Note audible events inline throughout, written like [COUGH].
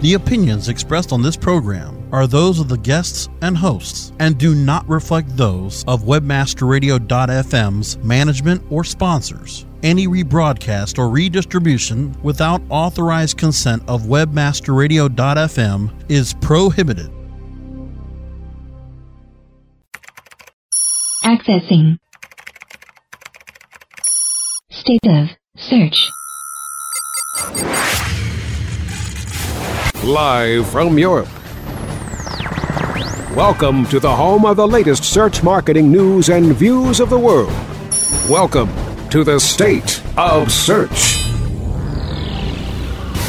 The opinions expressed on this program are those of the guests and hosts and do not reflect those of webmasterradio.fm's management or sponsors. Any rebroadcast or redistribution without authorized consent of webmasterradio.fm is prohibited. Accessing. State of search. Live from Europe. Welcome to the home of the latest search marketing news and views of the world. Welcome to the State of Search.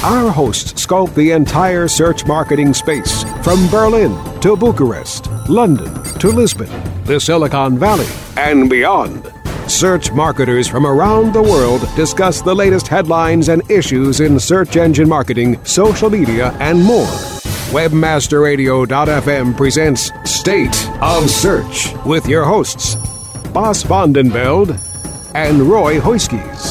Our hosts scope the entire search marketing space from Berlin to Bucharest, London to Lisbon, the Silicon Valley, and beyond. Search marketers from around the world discuss the latest headlines and issues in search engine marketing, social media, and more. Webmasterradio.fm presents State of Search with your hosts, Bas van den Beld and Roy Huiskes.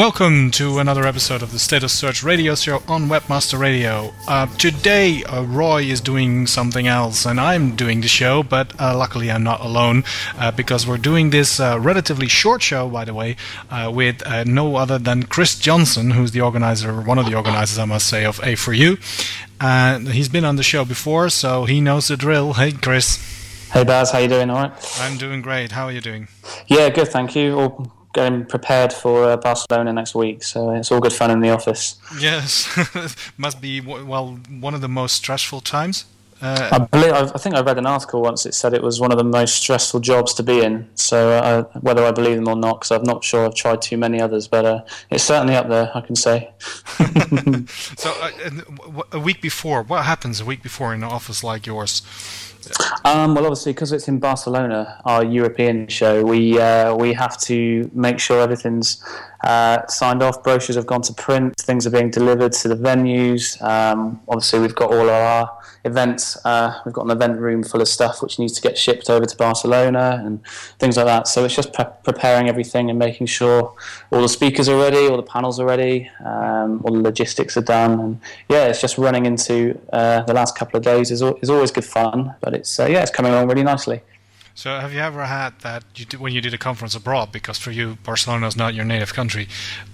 Welcome to another episode of the State of Search radio show on Webmaster Radio. Uh, today, uh, Roy is doing something else, and I'm doing the show, but uh, luckily I'm not alone uh, because we're doing this uh, relatively short show, by the way, uh, with no other than Chris Johnson, who's the organizer, one of the organizers, I must say, of A4U. he's been on the show before, so he knows the drill. Hey, Chris. Hey, Baz, how you doing? All right. I'm doing great. How are you doing? Yeah, good, thank you. All getting prepared for uh, Barcelona next week, so it's all good fun in the office. Yes, [LAUGHS] must be well one of the most stressful times. Uh, I believe I think I read an article once. It said it was one of the most stressful jobs to be in. So uh, whether I believe them or not, because I'm not sure. I've tried too many others, but uh, it's certainly up there. I can say. [LAUGHS] so uh, a week before, what happens a week before in an office like yours? Um, well, obviously, because it's in Barcelona, our European show, we uh, we have to make sure everything's uh, signed off. Brochures have gone to print. Things are being delivered to the venues. Um, obviously, we've got all our events. Uh, we've got an event room full of stuff which needs to get shipped over to Barcelona and things like that. So it's just pre- preparing everything and making sure all the speakers are ready, all the panels are ready, um, all the logistics are done. And yeah, it's just running into uh, the last couple of days is, is always good fun, but it's uh, yeah, it's coming along really nicely. So, have you ever had that you did, when you did a conference abroad, because for you Barcelona is not your native country,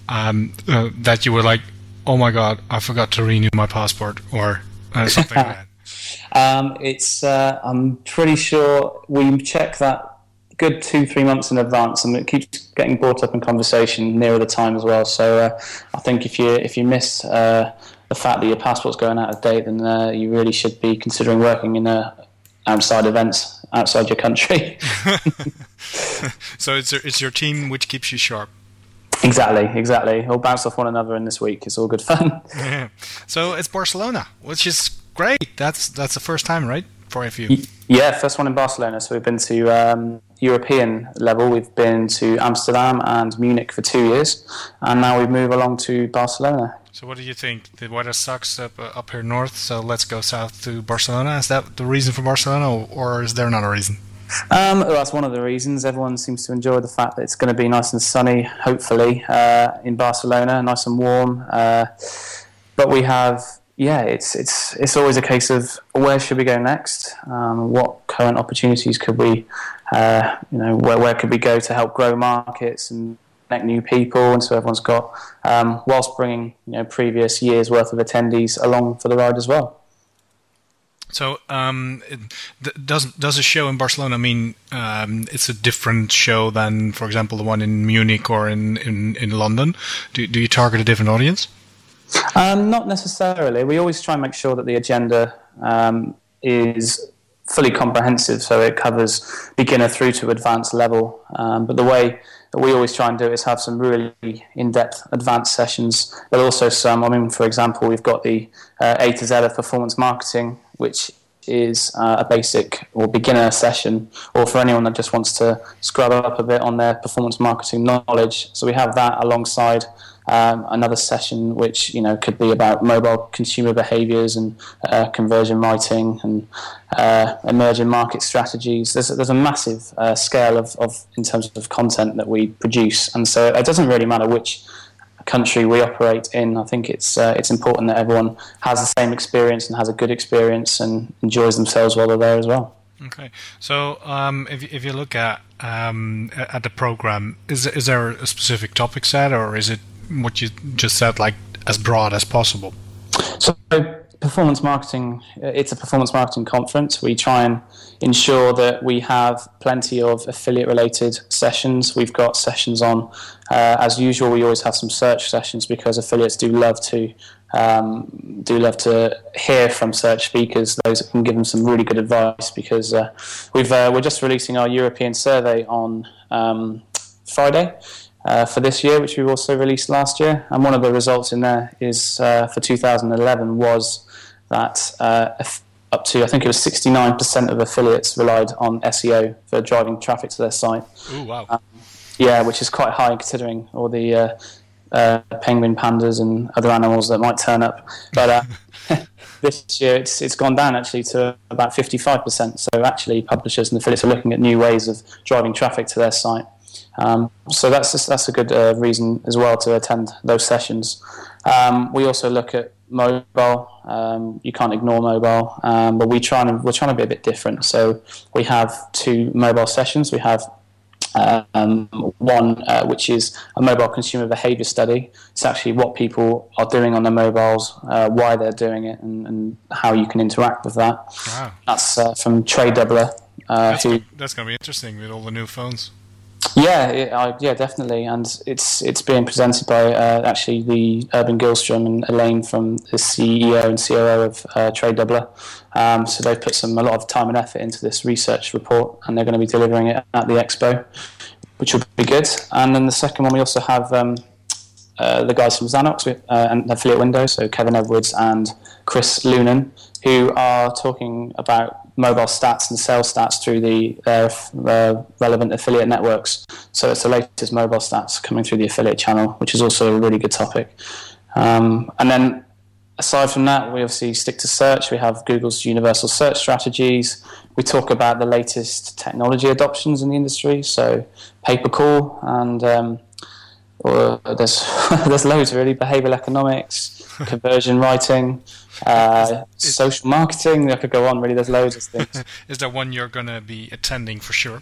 um, uh, that you were like, "Oh my God, I forgot to renew my passport," or uh, [LAUGHS] something like that? Um, it's uh, I'm pretty sure we check that good two three months in advance, and it keeps getting brought up in conversation nearer the time as well. So uh, I think if you if you miss uh, the fact that your passport's going out of date, then uh, you really should be considering working in outside events outside your country. [LAUGHS] [LAUGHS] so it's it's your team which keeps you sharp. Exactly, exactly. We'll bounce off one another in this week. It's all good fun. [LAUGHS] Yeah. So it's Barcelona, which is great. That's that's the first time, right, for you? Yeah, first one in Barcelona. So we've been to um, European level. We've been to Amsterdam and Munich for two years, and now we move along to Barcelona. So what do you think? The weather sucks up uh, up here north, so let's go south to Barcelona. Is that the reason for Barcelona, or is there another reason? Um, well, that's one of the reasons. Everyone seems to enjoy the fact that it's going to be nice and sunny, hopefully, uh, in Barcelona, nice and warm. Uh, but we have, yeah, it's it's it's always a case of where should we go next? Um, what current opportunities could we, uh, you know, where where could we go to help grow markets and connect new people, and so everyone's got, um, whilst bringing you know previous years worth of attendees along for the ride as well. So, um, does does a show in Barcelona mean um, it's a different show than, for example, the one in Munich or in in, in London? Do do you target a different audience? Um, not necessarily. We always try and make sure that the agenda um, is fully comprehensive, so it covers beginner through to advanced level. Um, but the way that we always try and do is have some really in-depth advanced sessions, but also some. I mean, for example, we've got the uh, A to Z of performance marketing, which is uh, a basic or beginner session, or for anyone that just wants to scrub up a bit on their performance marketing knowledge. So we have that alongside um, another session which you know could be about mobile consumer behaviours and uh, conversion writing and uh, emerging market strategies. There's, there's a massive uh, scale of, of in terms of content that we produce, and so it doesn't really matter which country we operate in. I think it's uh, it's important that everyone has the same experience and has a good experience and enjoys themselves while they're there as well. Okay, so um, if if you look at um, at the program, is is there a specific topic set, or is it what you just said, like as broad as possible? So performance marketing, uh, it's a performance marketing conference. We try and ensure that we have plenty of affiliate related sessions. We've got sessions on, uh, as usual, we always have some search sessions because affiliates do love to. Um, do love to hear from search speakers, those that can give them some really good advice. Because uh, we've uh, we're just releasing our European survey on um, Friday, uh, for this year, which we also released last year. And one of the results in there is uh, for 2011 was that uh, up to I think it was 69% of affiliates relied on SEO for driving traffic to their site. Oh wow! Um, yeah, which is quite high considering all the uh, uh, penguin pandas and other animals that might turn up. But uh, [LAUGHS] this year it's it's gone down actually to about 55%. So actually, publishers and affiliates are looking at new ways of driving traffic to their site. Um, so that's that's a good uh, reason as well to attend those sessions. Um, we also look at mobile. Um, you can't ignore mobile, um, but we try and we're trying to be a bit different. So we have two mobile sessions. We have um, one uh, which is a mobile consumer behaviour study. It's actually what people are doing on their mobiles, uh, why they're doing it, and, and, how you can interact with that. Wow. That's uh, from TradeDoubler. Uh, that's, who, that's going to be interesting with all the new phones. Yeah, it, I, yeah, definitely, and it's it's being presented by uh, actually the Urban Gilstrom and Elaine from the CEO and COO of uh, TradeDoubler. Um, so they've put some a lot of time and effort into this research report, and they're going to be delivering it at the expo, which will be good. And then the second one, we also have um, uh, the guys from Zanox uh, and Affiliate Window, so Kevin Edwards and Chris Lunan, who are talking about mobile stats and sales stats through the uh, relevant affiliate networks. So it's the latest mobile stats coming through the affiliate channel, which is also a really good topic. Um, and then aside from that, we obviously stick to search. We have Google's universal search strategies. We talk about the latest technology adoptions in the industry, so pay per call and um, or there's [LAUGHS] there's loads really behavioral economics, [LAUGHS] conversion writing, uh, social marketing. I could go on. Really, there's loads of [LAUGHS] things. Is there one you're going to be attending for sure?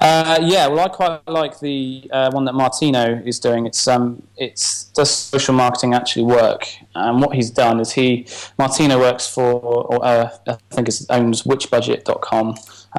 Uh, yeah, well, I quite like the uh, one that Martino is doing. It's um, it's does social marketing actually work? And what he's done is he Martino works for, or, uh, I think it owns WhichBudget.com,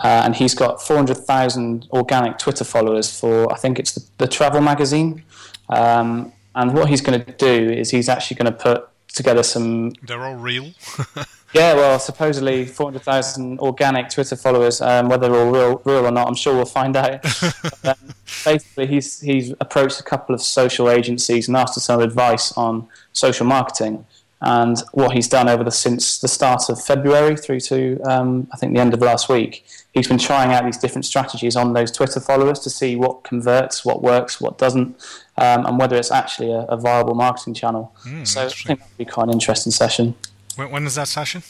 uh, and he's got 400,000 organic Twitter followers for I think it's the, the travel magazine. Um, and what he's going to do is he's actually going to put together some. They're all real. [LAUGHS] yeah, well, supposedly 400,000 organic Twitter followers. Um, whether they're all real, real or not, I'm sure we'll find out. but, [LAUGHS] um, basically, he's he's approached a couple of social agencies and asked for some advice on social marketing. And what he's done over the since the start of February through to um, I think the end of last week, he's been trying out these different strategies on those Twitter followers to see what converts, what works, what doesn't, um, and whether it's actually a, a viable marketing channel. Mm, so I think that would be quite an interesting session. When, when is that session?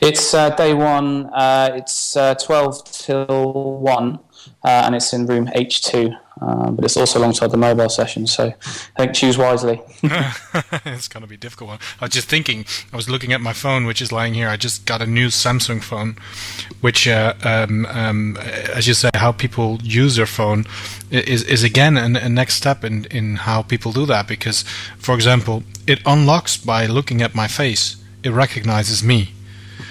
It's uh, day one. Uh, it's uh, 12 till 1, uh, and it's in room H2. Um, but it's also alongside the mobile session, so I think choose wisely. [LAUGHS] [LAUGHS] it's going to be a difficult one. I was just thinking, I was looking at my phone, which is lying here. I just got a new Samsung phone, which, uh, um, um, as you say, how people use their phone is, is again a, a next step in, in how people do that. Because, for example, it unlocks by looking at my face, it recognizes me. [LAUGHS]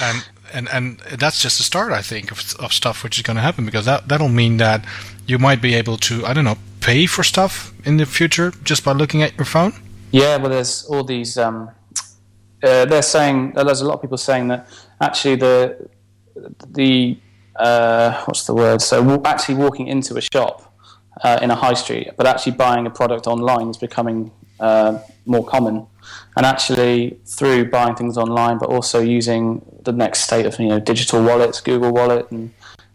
and and and that's just the start, I think, of, of stuff which is going to happen because that that'll mean that you might be able to, I don't know, pay for stuff in the future just by looking at your phone. Yeah, well, there's all these. Um, uh, they're saying there's a lot of people saying that actually the the uh, what's the word? So actually walking into a shop uh, in a high street, but actually buying a product online is becoming uh, more common. And actually, through buying things online, but also using the next state of you know digital wallets, Google Wallet, and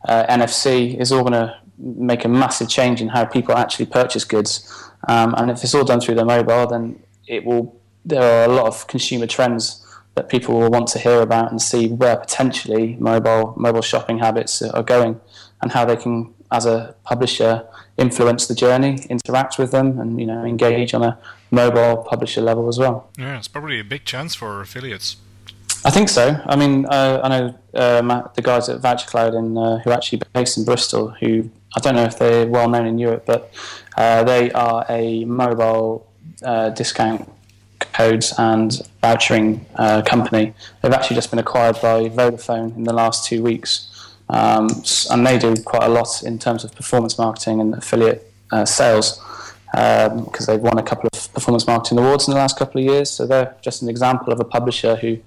uh, NFC, is all going to make a massive change in how people actually purchase goods. Um, and if it's all done through their mobile, then it will. There are a lot of consumer trends that people will want to hear about and see where potentially mobile mobile shopping habits are going, and how they can as a publisher, influence the journey, interact with them, and you know engage on a mobile publisher level as well. Yeah, it's probably a big chance for affiliates. I think so. I mean, uh, I know uh, the guys at VoucherCloud in, uh, who are actually based in Bristol, who I don't know if they're well known in Europe, but uh, they are a mobile uh, discount codes and vouchering uh, company. They've actually just been acquired by Vodafone in the last two weeks. Um, and they do quite a lot in terms of performance marketing and affiliate sales because um, they've won a couple of performance marketing awards in the last couple of years. So they're just an example of a publisher who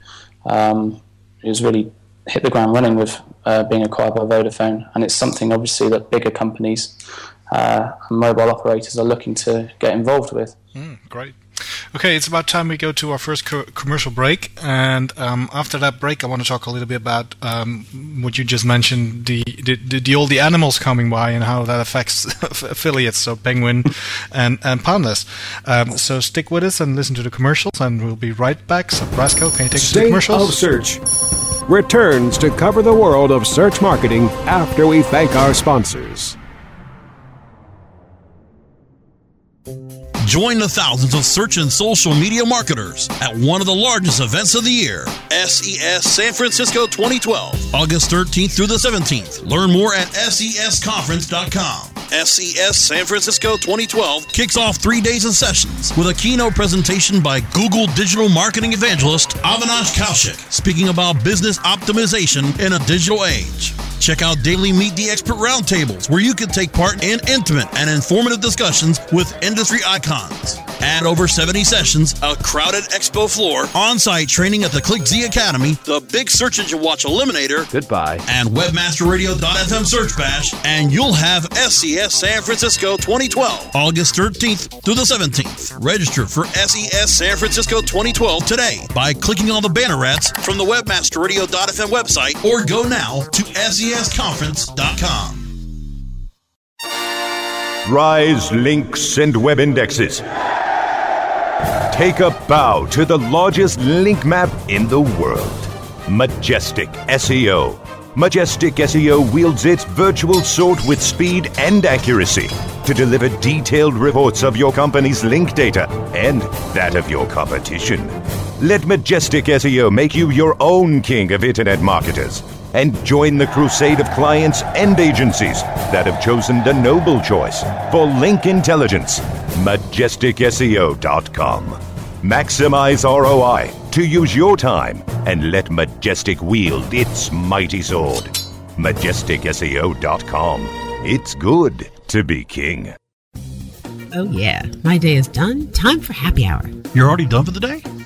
um, really hit the ground running with uh, being acquired by Vodafone. And it's something, obviously, that bigger companies uh, and mobile operators are looking to get involved with. Mm, great. Okay, it's about time we go to our first co- commercial break, and um, after that break, I want to talk a little bit about um, what you just mentioned the, the, the, the all the animals coming by and how that affects [LAUGHS] affiliates, so penguin [LAUGHS] and and pandas. Um, so stick with us and listen to the commercials, and we'll be right back. So Brasco, can you take us to the commercials? of Search returns to cover the world of search marketing after we thank our sponsors. Join the thousands of search and social media marketers at one of the largest events of the year, SES San Francisco 2012, August 13th through the 17th. Learn more at sesconference.com. SES San Francisco 2012 kicks off three days of sessions with a keynote presentation by Google digital marketing evangelist Avinash Kaushik, speaking about business optimization in a digital age. Check out daily Meet the Expert roundtables where you can take part in intimate and informative discussions with industry icons. Add over 70 sessions, a crowded expo floor, on site training at the ClickZ Academy, the Big Search Engine Watch Eliminator, Goodbye, and WebmasterRadio.fm Search Bash, and you'll have SES San Francisco 2012, August 13th through the 17th. Register for SES San Francisco 2012 today by clicking on the banner ads from the WebmasterRadio.fm website or go now to SESConference.com. Rise links and web indexes. Take a bow to the largest link map in the world Majestic SEO. Majestic SEO wields its virtual sword with speed and accuracy to deliver detailed reports of your company's link data and that of your competition. Let Majestic SEO make you your own king of internet marketers and join the crusade of clients and agencies that have chosen the noble choice for link intelligence. MajesticSEO.com. Maximize ROI to use your time and let Majestic wield its mighty sword. MajesticSEO.com. It's good to be king. Oh, yeah. My day is done. Time for happy hour. You're already done for the day?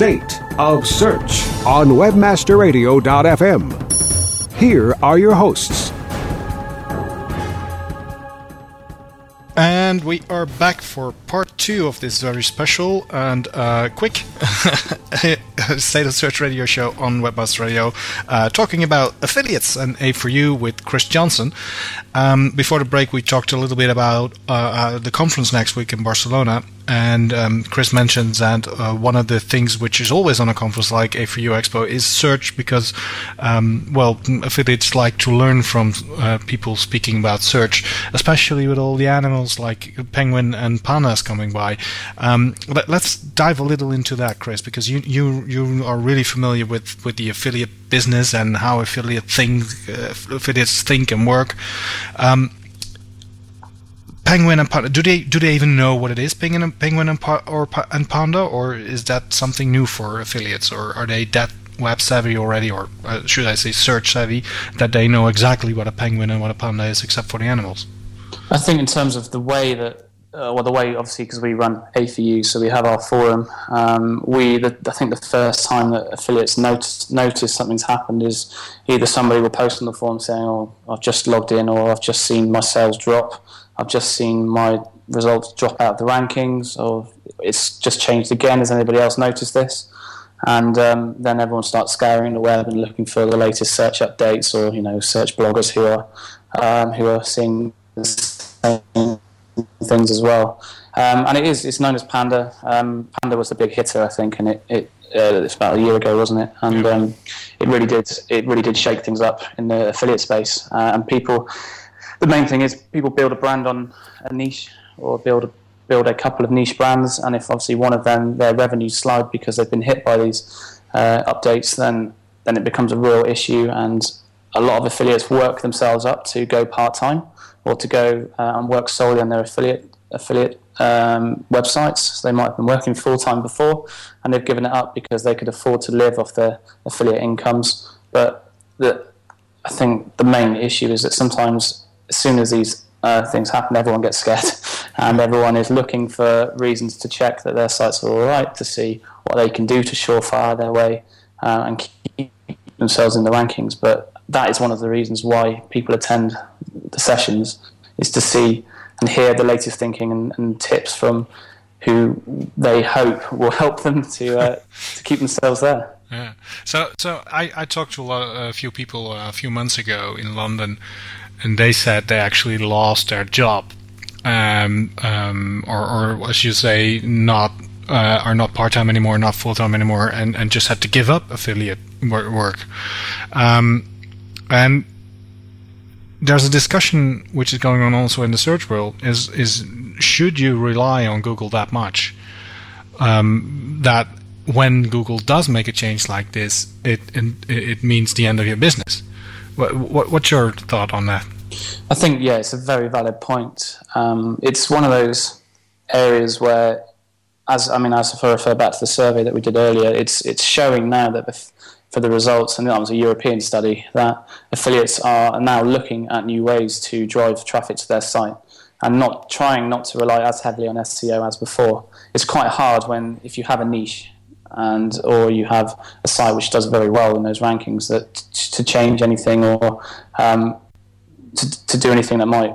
State of Search on WebmasterRadio.fm. Here are your hosts. And we are back for part two of this very special and uh, quick [LAUGHS] State of Search radio show on Webmaster Radio, uh, talking about affiliates and A4U with Chris Johnson. Um, before the break, we talked a little bit about uh, uh the conference next week in Barcelona and um, Chris mentions that uh, one of the things which is always on a conference like A4U Expo is search because, um, well, affiliates like to learn from uh, people speaking about search, especially with all the animals like penguin and pandas coming by. Um, let, us dive a little into that, Chris, because you you you are really familiar with, with the affiliate business and how affiliate think, uh, affiliates think and work. Um, penguin and panda. Do they do they even know what it is, penguin and penguin and pa- or and panda, or is that something new for affiliates, or are they that web savvy already, or uh, should I say search savvy, that they know exactly what a penguin and what a panda is, except for the animals. I think in terms of the way that uh, well, the way obviously because we run A4U, so we have our forum. Um, we, the, I think, the first time that affiliates notice notice something's happened is either somebody will post on the forum saying, "Oh, I've just logged in," or "I've just seen my sales drop," "I've just seen my results drop out of the rankings," or "It's just changed again." Has anybody else noticed this? And um, then everyone starts scouring the web and looking for the latest search updates, or you know, search bloggers who are um, who are seeing same things as well. Um, and it is it's known as Panda. Um, Panda was the big hitter, I think, and it, it uh, it's about a year ago, wasn't it? And um, it really did it really did shake things up in the affiliate space. Uh, and people, the main thing is people build a brand on a niche or build a, build a couple of niche brands, and if obviously one of them their revenues slide because they've been hit by these uh, updates, then then it becomes a real issue and a lot of affiliates work themselves up to go part time or to go uh, and work solely on their affiliate affiliate um, websites. So they might have been working full time before, and they've given it up because they could afford to live off their affiliate incomes. But the, I think the main issue is that sometimes, as soon as these uh, things happen, everyone gets scared, [LAUGHS] and everyone is looking for reasons to check that their sites are all right, to see what they can do to surefire their way uh, and keep themselves in the rankings. But that is one of the reasons why people attend the sessions is to see and hear the latest thinking and, and tips from who they hope will help them [LAUGHS] to uh, to keep themselves there. Yeah. So so I, I talked to a, lot, a few people uh, a few months ago in London, and they said they actually lost their job, um, um, or or as you say, not uh, are not part time anymore, not full time anymore, and, and just had to give up affiliate work. Um, and there's a discussion which is going on also in the search world is is should you rely on Google that much? Um, that when Google does make a change like this, it it, means the end of your business. What, what, what's your thought on that? I think yeah, it's a very valid point. Um, it's one of those areas where, as I mean, as I refer back to the survey that we did earlier, it's it's showing now that for the results, and that was a European study, that affiliates are now looking at new ways to drive traffic to their site and not trying not to rely as heavily on SEO as before. It's quite hard when if you have a niche and or you have a site which does very well in those rankings that to change anything or um, to, to do anything that might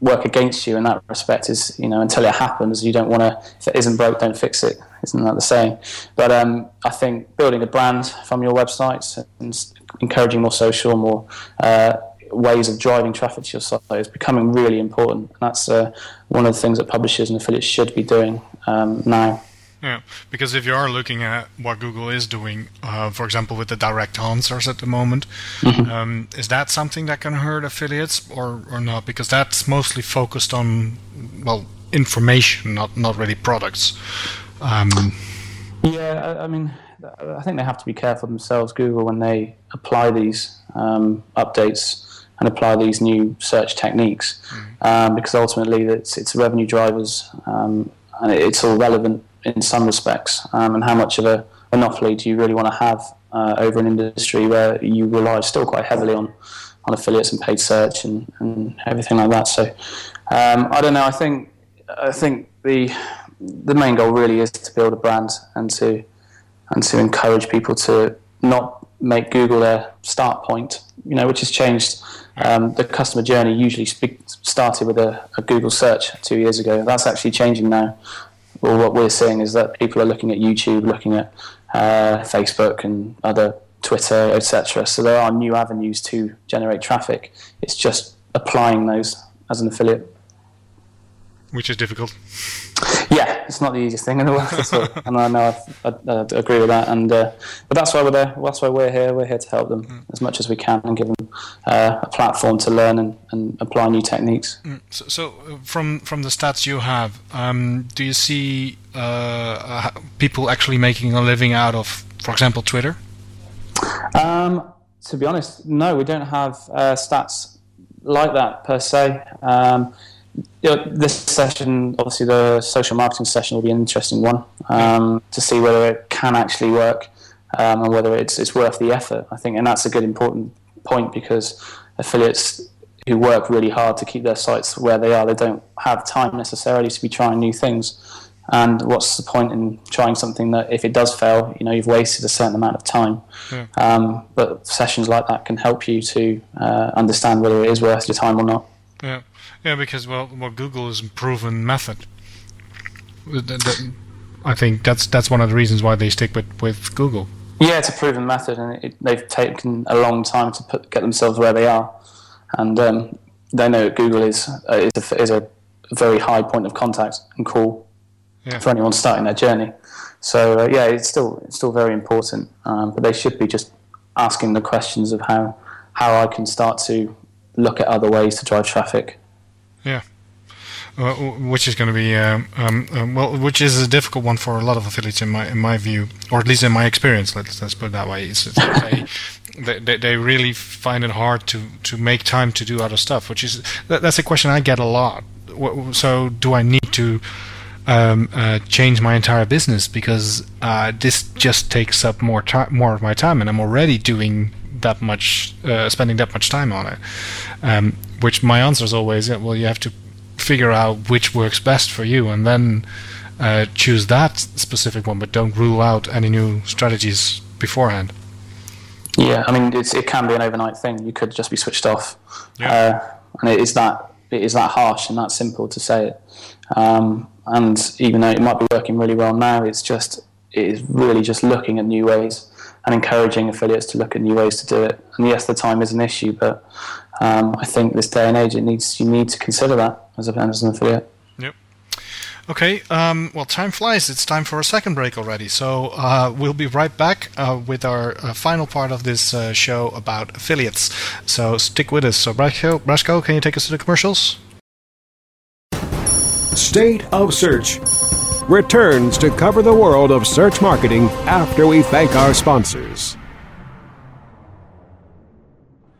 work against you in that respect is you know until it happens you don't want to if it isn't broke don't fix it. Isn't that the saying? But um, I think building a brand from your websites and encouraging more social more uh, ways of driving traffic to your site is becoming really important. And that's uh, one of the things that publishers and affiliates should be doing um, now yeah, because if you are looking at what Google is doing, uh, for example, with the direct answers at the moment, mm-hmm. um, is that something that can hurt affiliates or, or not? Because that's mostly focused on, well, information, not, not really products. Um, yeah, I, I, mean, I think they have to be careful themselves, Google, when they apply these um, updates and apply these new search techniques, mm-hmm. because ultimately it's, it's revenue drivers um, and it's all relevant in some respects, um, and how much of a monopoly do you really want to have uh, over an industry where you rely still quite heavily on, on affiliates and paid search and, and everything like that. So um, I don't know. I think I think the the main goal really is to build a brand and to and to encourage people to not make Google their start point. You know, which has changed. Um, the customer journey usually started with a, a Google search two years ago. That's actually changing now well, what we're seeing is that people are looking at YouTube, looking at uh, Facebook and other Twitter, etc. So there are new avenues to generate traffic. It's just applying those as an affiliate. Which is difficult. It's not the easiest thing in the world, [LAUGHS] and I know I, I, I, agree with that. And uh, but that's why we're there. That's why we're here. We're here to help them mm. as much as we can and give them uh, a platform to learn and, and apply new techniques. Mm. So, so, from from the stats you have, um, do you see uh, uh, people actually making a living out of, for example, Twitter? Um, to be honest, no, we don't have uh, stats like that per se. Um, you know, this session, obviously, the social marketing session will be an interesting one um, to see whether it can actually work um, and whether it's it's worth the effort. I think, and that's a good important point because affiliates who work really hard to keep their sites where they are, they don't have time necessarily to be trying new things. And what's the point in trying something that, if it does fail, you know, you've wasted a certain amount of time. Yeah. Um, but sessions like that can help you to uh, understand whether it is worth your time or not. Yeah, yeah, because well, well, Google is a proven method. Th- th- I think that's that's one of the reasons why they stick with, with Google. Yeah, it's a proven method, and it, they've taken a long time to put, get themselves where they are. And um, they know Google is uh, is, a, is a very high point of contact and call Yeah. for anyone starting their journey. So uh, yeah, it's still it's still very important. Um, but they should be just asking the questions of how how I can start to look at other ways to drive traffic. Uh, which is going to be um, um, um, well, which is a difficult one for a lot of affiliates in my in my view, or at least in my experience. Let's let's put it that way. It's, it's they, they, they they really find it hard to, to make time to do other stuff, which is that, that's a question I get a lot. So do I need to um, uh, change my entire business because uh, this just takes up more time, more of my time, and I'm already doing that much, uh, spending that much time on it. Um, which my answer is always, yeah, well, you have to figure out which works best for you, and then uh, choose that specific one, but don't rule out any new strategies beforehand. Yeah, I mean it's, it can be an overnight thing. You could just be switched off, Yeah. uh, and it is that it is that harsh and that simple to say it. Um, and even though it might be working really well now, it's just it is really just looking at new ways and encouraging affiliates to look at new ways to do it. And yes, the time is an issue, but um, I think this day and age, it needs you need to consider that as, a, as an affiliate. Yep. Okay, um, well, time flies. It's time for a second break already. So uh, we'll be right back uh, with our uh, final part of this uh, show about affiliates. So stick with us. So, Brasco, Brasco, can you take us to the commercials? State of Search returns to cover the world of search marketing after we thank our sponsors.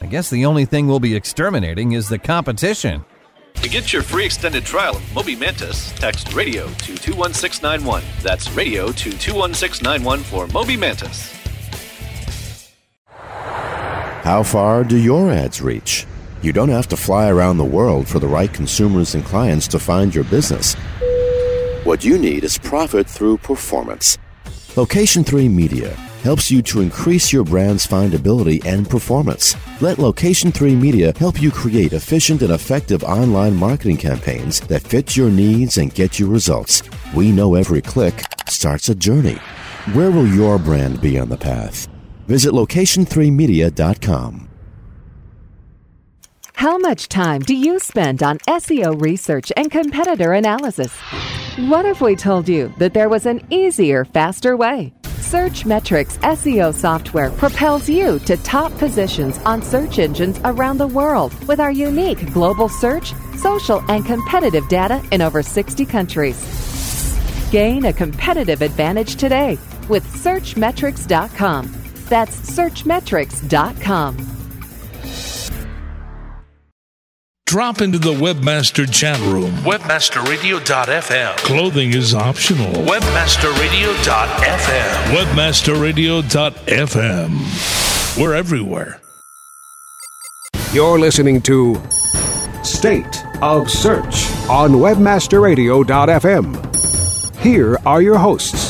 I guess the only thing we'll be exterminating is the competition. To get your free extended trial of Moby Mantis, text radio to 21691. That's radio to 21691 for Moby Mantis. How far do your ads reach? You don't have to fly around the world for the right consumers and clients to find your business. What you need is profit through performance. Location 3 Media helps you to increase your brand's findability and performance. Let Location 3 Media help you create efficient and effective online marketing campaigns that fit your needs and get you results. We know every click starts a journey. Where will your brand be on the path? Visit location3media.com. How much time do you spend on SEO research and competitor analysis? What if we told you that there was an easier, faster way? Searchmetrics SEO software propels you to top positions on search engines around the world with our unique global search, social, and competitive data in over 60 countries. Gain a competitive advantage today with Searchmetrics.com. That's Searchmetrics.com. Drop into the Webmaster chat room. Webmasterradio.fm. Clothing is optional. Webmasterradio.fm. Webmasterradio.fm. We're everywhere. You're listening to State of Search on WebmasterRadio.fm. Here are your hosts.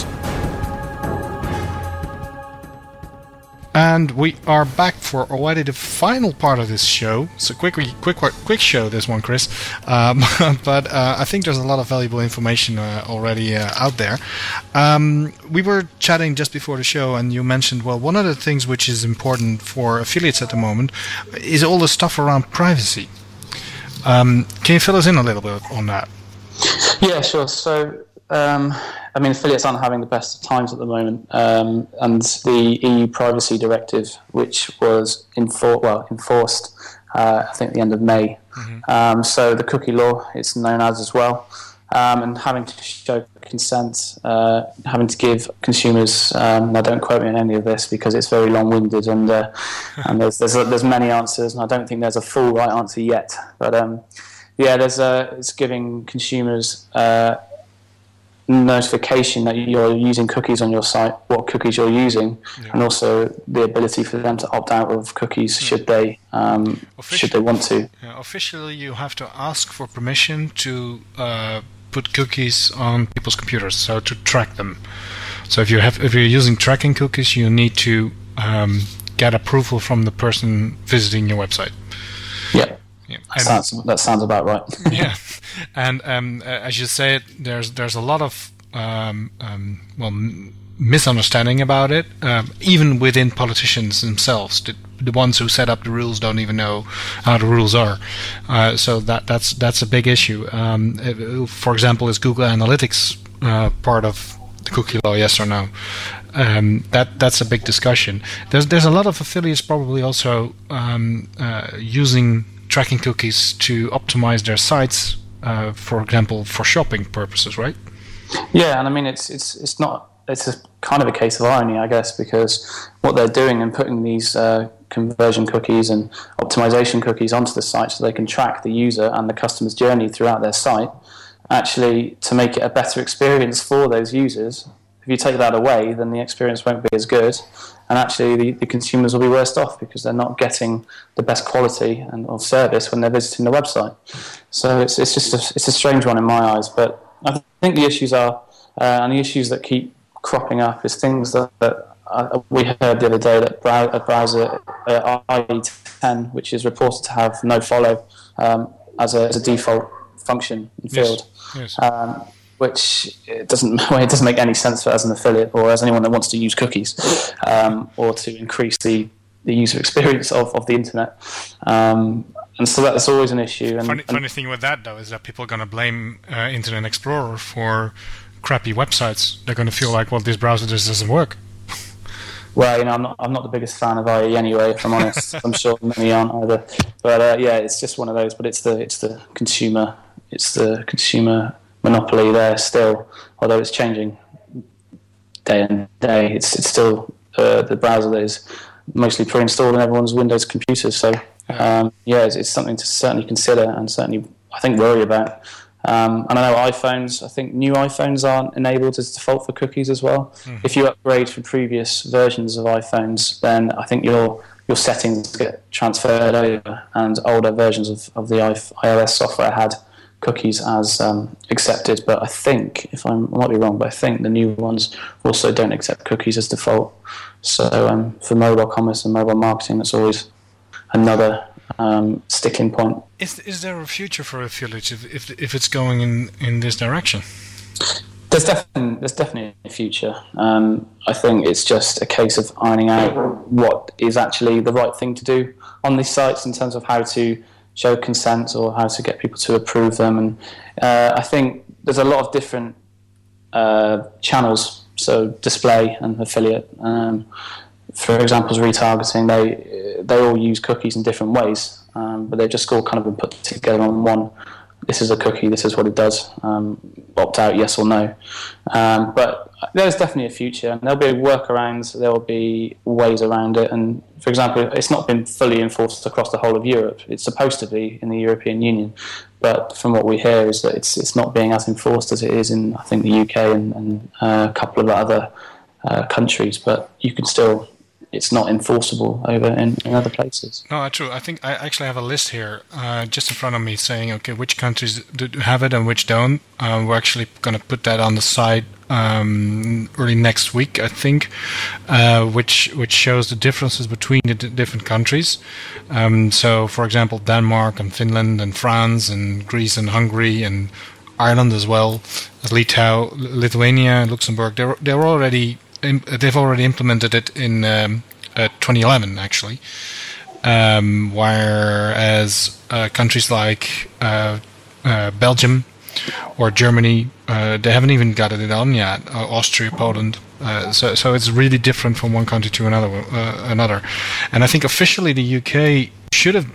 And we are back for already the final part of this show. So quickly, quick, quick show this one, Chris. Um, [LAUGHS] but uh, I think there's a lot of valuable information uh, already uh, out there. Um, we were chatting just before the show, and you mentioned well, one of the things which is important for affiliates at the moment is all the stuff around privacy. Um, can you fill us in a little bit on that? Yeah, sure. So um, I mean, affiliates aren't having the best of times at the moment, um, and the EU privacy directive, which was enfor- well enforced, uh, I think, at the end of May. Mm-hmm. Um, so the cookie law, it's known as as well, um, and having to show consent, uh, having to give consumers. Um, now, don't quote me on any of this because it's very long-winded, and uh, [LAUGHS] and there's there's, there's many answers, and I don't think there's a full right answer yet, but. Um, yeah, there's a, it's giving consumers uh, notification that you're using cookies on your site, what cookies you're using, yeah. and also the ability for them to opt out of cookies should they um, should they want to. Yeah, officially, you have to ask for permission to uh, put cookies on people's computers, so to track them. So if you have if you're using tracking cookies, you need to um, get approval from the person visiting your website. Yeah. Yeah. That, sounds, that sounds about right. [LAUGHS] yeah, and um, as you said, there's there's a lot of um, um, well misunderstanding about it, um, even within politicians themselves. The, the, ones who set up the rules don't even know how the rules are. Uh, so that that's that's a big issue. Um, for example, is Google Analytics uh, part of the cookie law? Yes or no? Um, that that's a big discussion. There's there's a lot of affiliates probably also um, uh, using tracking cookies to optimize their sites, uh, for example, for shopping purposes, right? Yeah, and I mean it's it's it's not it's a kind of a case of irony, I guess, because what they're doing and putting these uh, conversion cookies and optimization cookies onto the site so they can track the user and the customer's journey throughout their site, actually to make it a better experience for those users. If you take that away, then the experience won't be as good, and actually the, the consumers will be worse off because they're not getting the best quality and of service when they're visiting the website. So it's, it's just a, it's a strange one in my eyes. But I think the issues are, uh, and the issues that keep cropping up is things that, that uh, we heard the other day that brow- a browser uh, IE10, which is reported to have no follow um, as, a, as a default function in field. Yes. Yes. Um, which it doesn't [LAUGHS] well, it doesn't make any sense for as an affiliate or as anyone that wants to use cookies um, or to increase the, the user [LAUGHS] experience of, of the internet. Um, and so that's always an issue. And, funny, and funny thing with that though is that people are going to blame uh, Internet Explorer for crappy websites. They're going to feel like, well, this browser just doesn't work. Well, you know, I'm not, I'm not the biggest fan of IE anyway. If I'm honest, [LAUGHS] I'm sure many aren't either. But uh, yeah, it's just one of those. But it's the it's the consumer it's the consumer monopoly there still, although it's changing day and day. It's it's still uh, the browser that is mostly pre-installed in everyone's Windows computers. So um, yeah, it's, it's, something to certainly consider and certainly I think worry about. Um, and I know iPhones. I think new iPhones aren't enabled as default for cookies as well. Mm-hmm. If you upgrade from previous versions of iPhones, then I think your your settings get transferred over, and older versions of, of the iOS software had cookies as um, accepted, but I think, if I'm, I might be wrong, but I think the new ones also don't accept cookies as default. So um, for mobile commerce and mobile marketing, that's always another um, sticking point. Is, is there a future for affiliates if, if, if it's going in, in this direction? There's definitely, there's definitely a future. Um, I think it's just a case of ironing out what is actually the right thing to do on these sites in terms of how to show consent or how to get people to approve them. And uh, I think there's a lot of different uh, channels, so display and affiliate. Um, for example, retargeting, they they all use cookies in different ways, um, but they've just all kind of been put together on one. This is a cookie. This is what it does. Um, opt out, yes or no. Um, but there's definitely a future, and there'll be workarounds. There will be ways around it. And for example, it's not been fully enforced across the whole of Europe. It's supposed to be in the European Union, but from what we hear is that it's it's not being as enforced as it is in I think the UK and, and uh, a couple of other uh, countries. But you can still it's not enforceable over in, in other places. No, true. I think I actually have a list here uh, just in front of me saying, okay, which countries do have it and which don't. Uh, we're actually going to put that on the site um, early next week, I think, uh, which which shows the differences between the d- different countries. Um, so, for example, Denmark and Finland and France and Greece and Hungary and Ireland as well, as Litau, Lithuania, Luxembourg. They're they're already they've already implemented it in um, uh, 2011 actually. Um, whereas uh, countries like uh, uh Belgium or Germany. Uh, they haven't even got it done yet. Austria, Poland. So, so it's really different from one country to another. Another, and I think officially the UK should have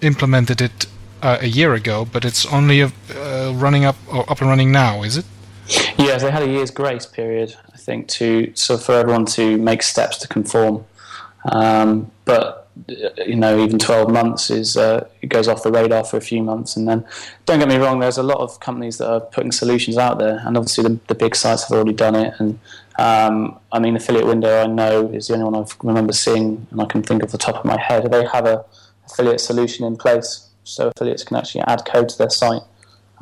implemented it a year ago, but it's only running up or up and running now. Is it? Yes, they had a year's grace period, I think, to so for everyone to make steps to conform. Um, but you know, even 12 months is uh, it goes off the radar for a few months, and then don't get me wrong, there's a lot of companies that are putting solutions out there, and obviously the, the big sites have already done it. And um, I mean, affiliate window I know is the only one I remember seeing, and I can think of the top of my head. They have a affiliate solution in place, so affiliates can actually add code to their site.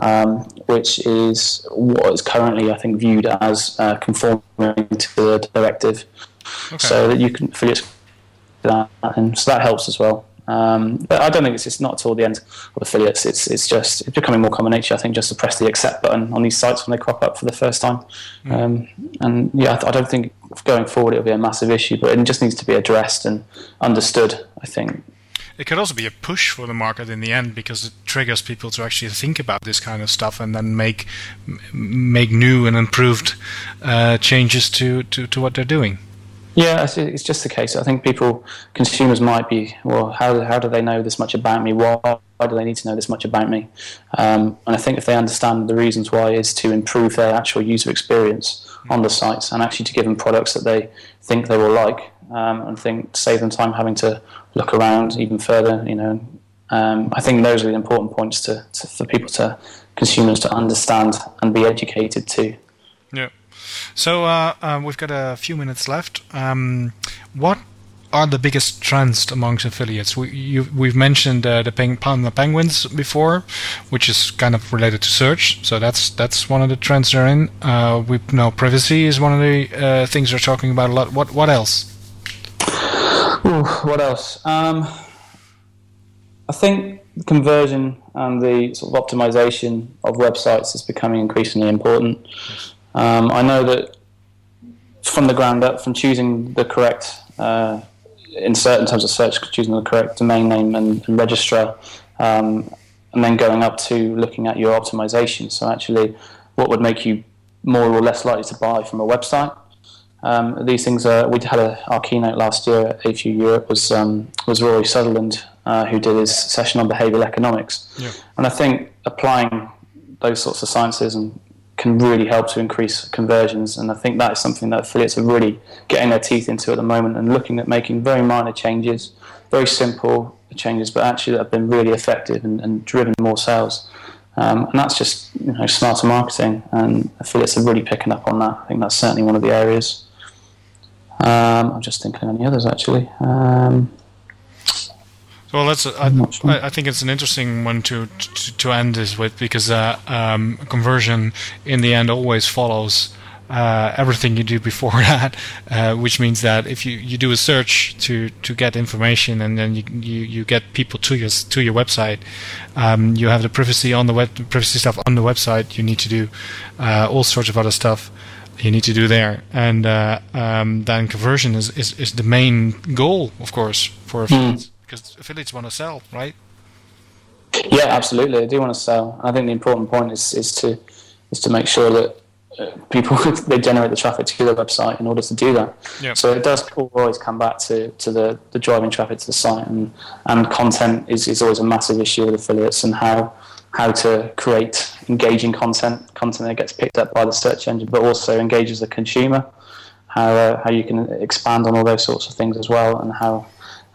Um, which is what is currently, I think, viewed as uh, conforming to the directive, okay. so that you can affiliates that, and so that helps as well. Um, but I don't think it's, it's not at all the end of affiliates. It's it's just it's becoming more common nature. I think just to press the accept button on these sites when they crop up for the first time. Mm. Um, and yeah, I, I, don't think going forward it'll be a massive issue, but it just needs to be addressed and understood. I think. It could also be a push for the market in the end because it triggers people to actually think about this kind of stuff and then make make new and improved uh, changes to, to, to what they're doing. Yeah, it's just the case. I think people, consumers might be, well, how, how do they know this much about me? Why, why do they need to know this much about me? Um, and I think if they understand the reasons why is to improve their actual user experience on the sites and actually to give them products that they think they will like um, and think save them time having to look around even further. You know, um, I think those are the important points to, to for people to consumers to understand and be educated to. Yeah. So uh, uh, we've got a few minutes left. Um, what are the biggest trends amongst affiliates? We, have mentioned uh, the peng, Penguins before, which is kind of related to search. So that's that's one of the trends they're in. Uh, we know privacy is one of the uh, things they're talking about a lot. What what else? Ooh, what else? Um, I think conversion and the sort of optimization of websites is becoming increasingly important. Um, I know that from the ground up, from choosing the correct uh, in terms of search, choosing the correct domain name and, and registrar, um, and then going up to looking at your optimization. So actually, what would make you more or less likely to buy from a website? Um, these things are. We had a, our keynote last year at A4U Europe was um, was Rory Sutherland, uh, who did his session on behavioural economics, yeah. and I think applying those sorts of sciences and can really help to increase conversions. And I think that is something that affiliates are really getting their teeth into at the moment and looking at making very minor changes, very simple changes, but actually that have been really effective and, and driven more sales. Um, and that's just you know smarter marketing, and affiliates are really picking up on that. I think that's certainly one of the areas. Um, I'm just thinking of any others actually. Um, well, that's. I, I, think it's an interesting one to to, to end this with because uh, um, conversion in the end always follows uh, everything you do before [LAUGHS] that, uh, which means that if you, you do a search to, to get information and then you, you, you get people to your to your website, um, you have the privacy on the web privacy stuff on the website. You need to do uh, all sorts of other stuff you need to do there, and uh, um, then conversion is, is, is the main goal, of course, for affiliates. Mm because affiliates want to sell, right? Yeah, absolutely. They do want to sell. I think the important point is is to is to make sure that uh, people [LAUGHS] they generate the traffic to their website in order to do that. Yep. So it does always come back to, to the, the driving traffic to the site and and content is, is always a massive issue with affiliates and how how to create engaging content, content that gets picked up by the search engine, but also engages the consumer. How uh, how you can expand on all those sorts of things as well, and how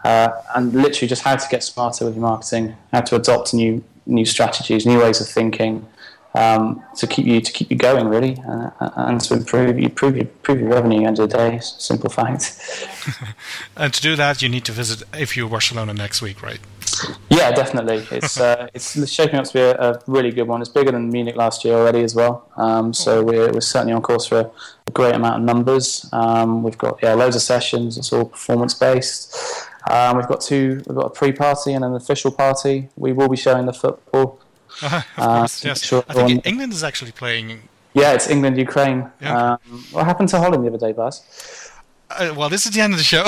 uh, and literally just how to get smarter with your marketing, how to adopt new new strategies, new ways of thinking um, to keep you to keep you going really, uh, and to improve you improve your, improve your revenue end of the day. Simple fact. [LAUGHS] and to do that, you need to visit A4U Barcelona next week, right? Yeah, definitely. It's [LAUGHS] uh, it's shaping up to be a, a, really good one. It's bigger than Munich last year already as well. Um, so we're, we're certainly on course for a, a great amount of numbers. Um, we've got yeah loads of sessions. It's all performance based. Um, we've got two. We've got a pre-party and an official party. We will be showing the football. [LAUGHS] Uh, of uh, course, yes. Sure I think England is actually playing. Yeah, it's England Ukraine. Yeah. Um, what happened to Holland the other day, Bas? Uh, well, this is the end of the show.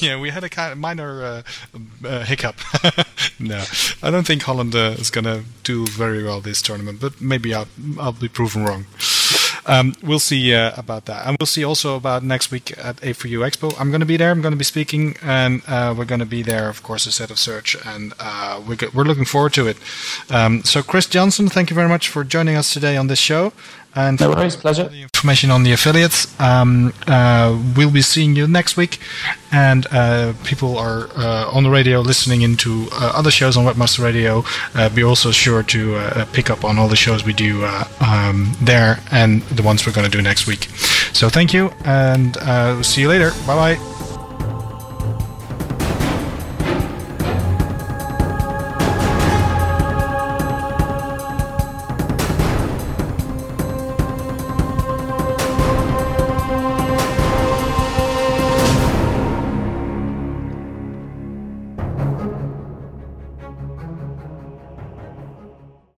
[LAUGHS] yeah, we had a kind of minor uh, uh, hiccup. [LAUGHS] no, I don't think Holland is going to do very well this tournament, but maybe I'll, I'll be proven wrong. Um, we'll see uh, about that, and we'll see also about next week at A4U Expo. I'm going to be there. I'm going to be speaking, and uh, we're going to be there, of course, a State of Search, and uh, we're, we're looking forward to it. Um, so, Chris Johnson, thank you very much for joining us today on this show. And no worries, pleasure. The information on the affiliates. Um, uh, we'll be seeing you next week, and uh, people are uh, on the radio listening into uh, other shows on Webmaster Radio. Uh, be also sure to uh, pick up on all the shows we do um, there and the ones we're going to do next week. So thank you, and see you later. Bye bye.